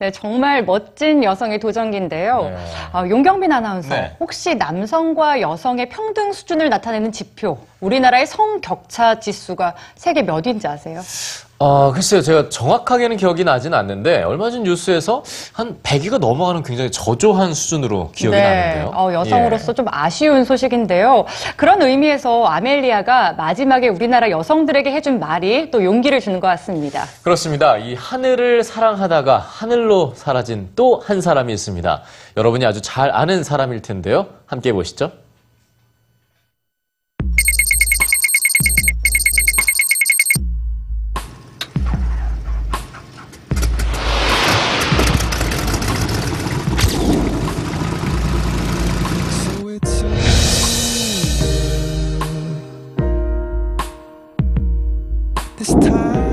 네, 정말 멋진 여성의 도전기인데요. 네. 아, 용경빈 아나운서, 네. 혹시 남성과 여성의 평등 수준을 나타내는 지표, 우리나라의 성 격차 지수가 세계 몇인지 아세요? 아, 글쎄요. 제가 정확하게는 기억이 나진 않는데 얼마 전 뉴스에서 한 100위가 넘어가는 굉장히 저조한 수준으로 기억이 나는데요. 어, 여성으로서 예. 좀 아쉬운 소식인데요. 그런 의미에서 아멜리아가 마지막에 우리나라 여성들에게 해준 말이 또 용기를 주는 것 같습니다. 그렇습니다. 이 하늘을 사랑하다가 하늘로 사라진 또 한 사람이 있습니다. 여러분이 아주 잘 아는 사람일 텐데요. 함께 보시죠. this time.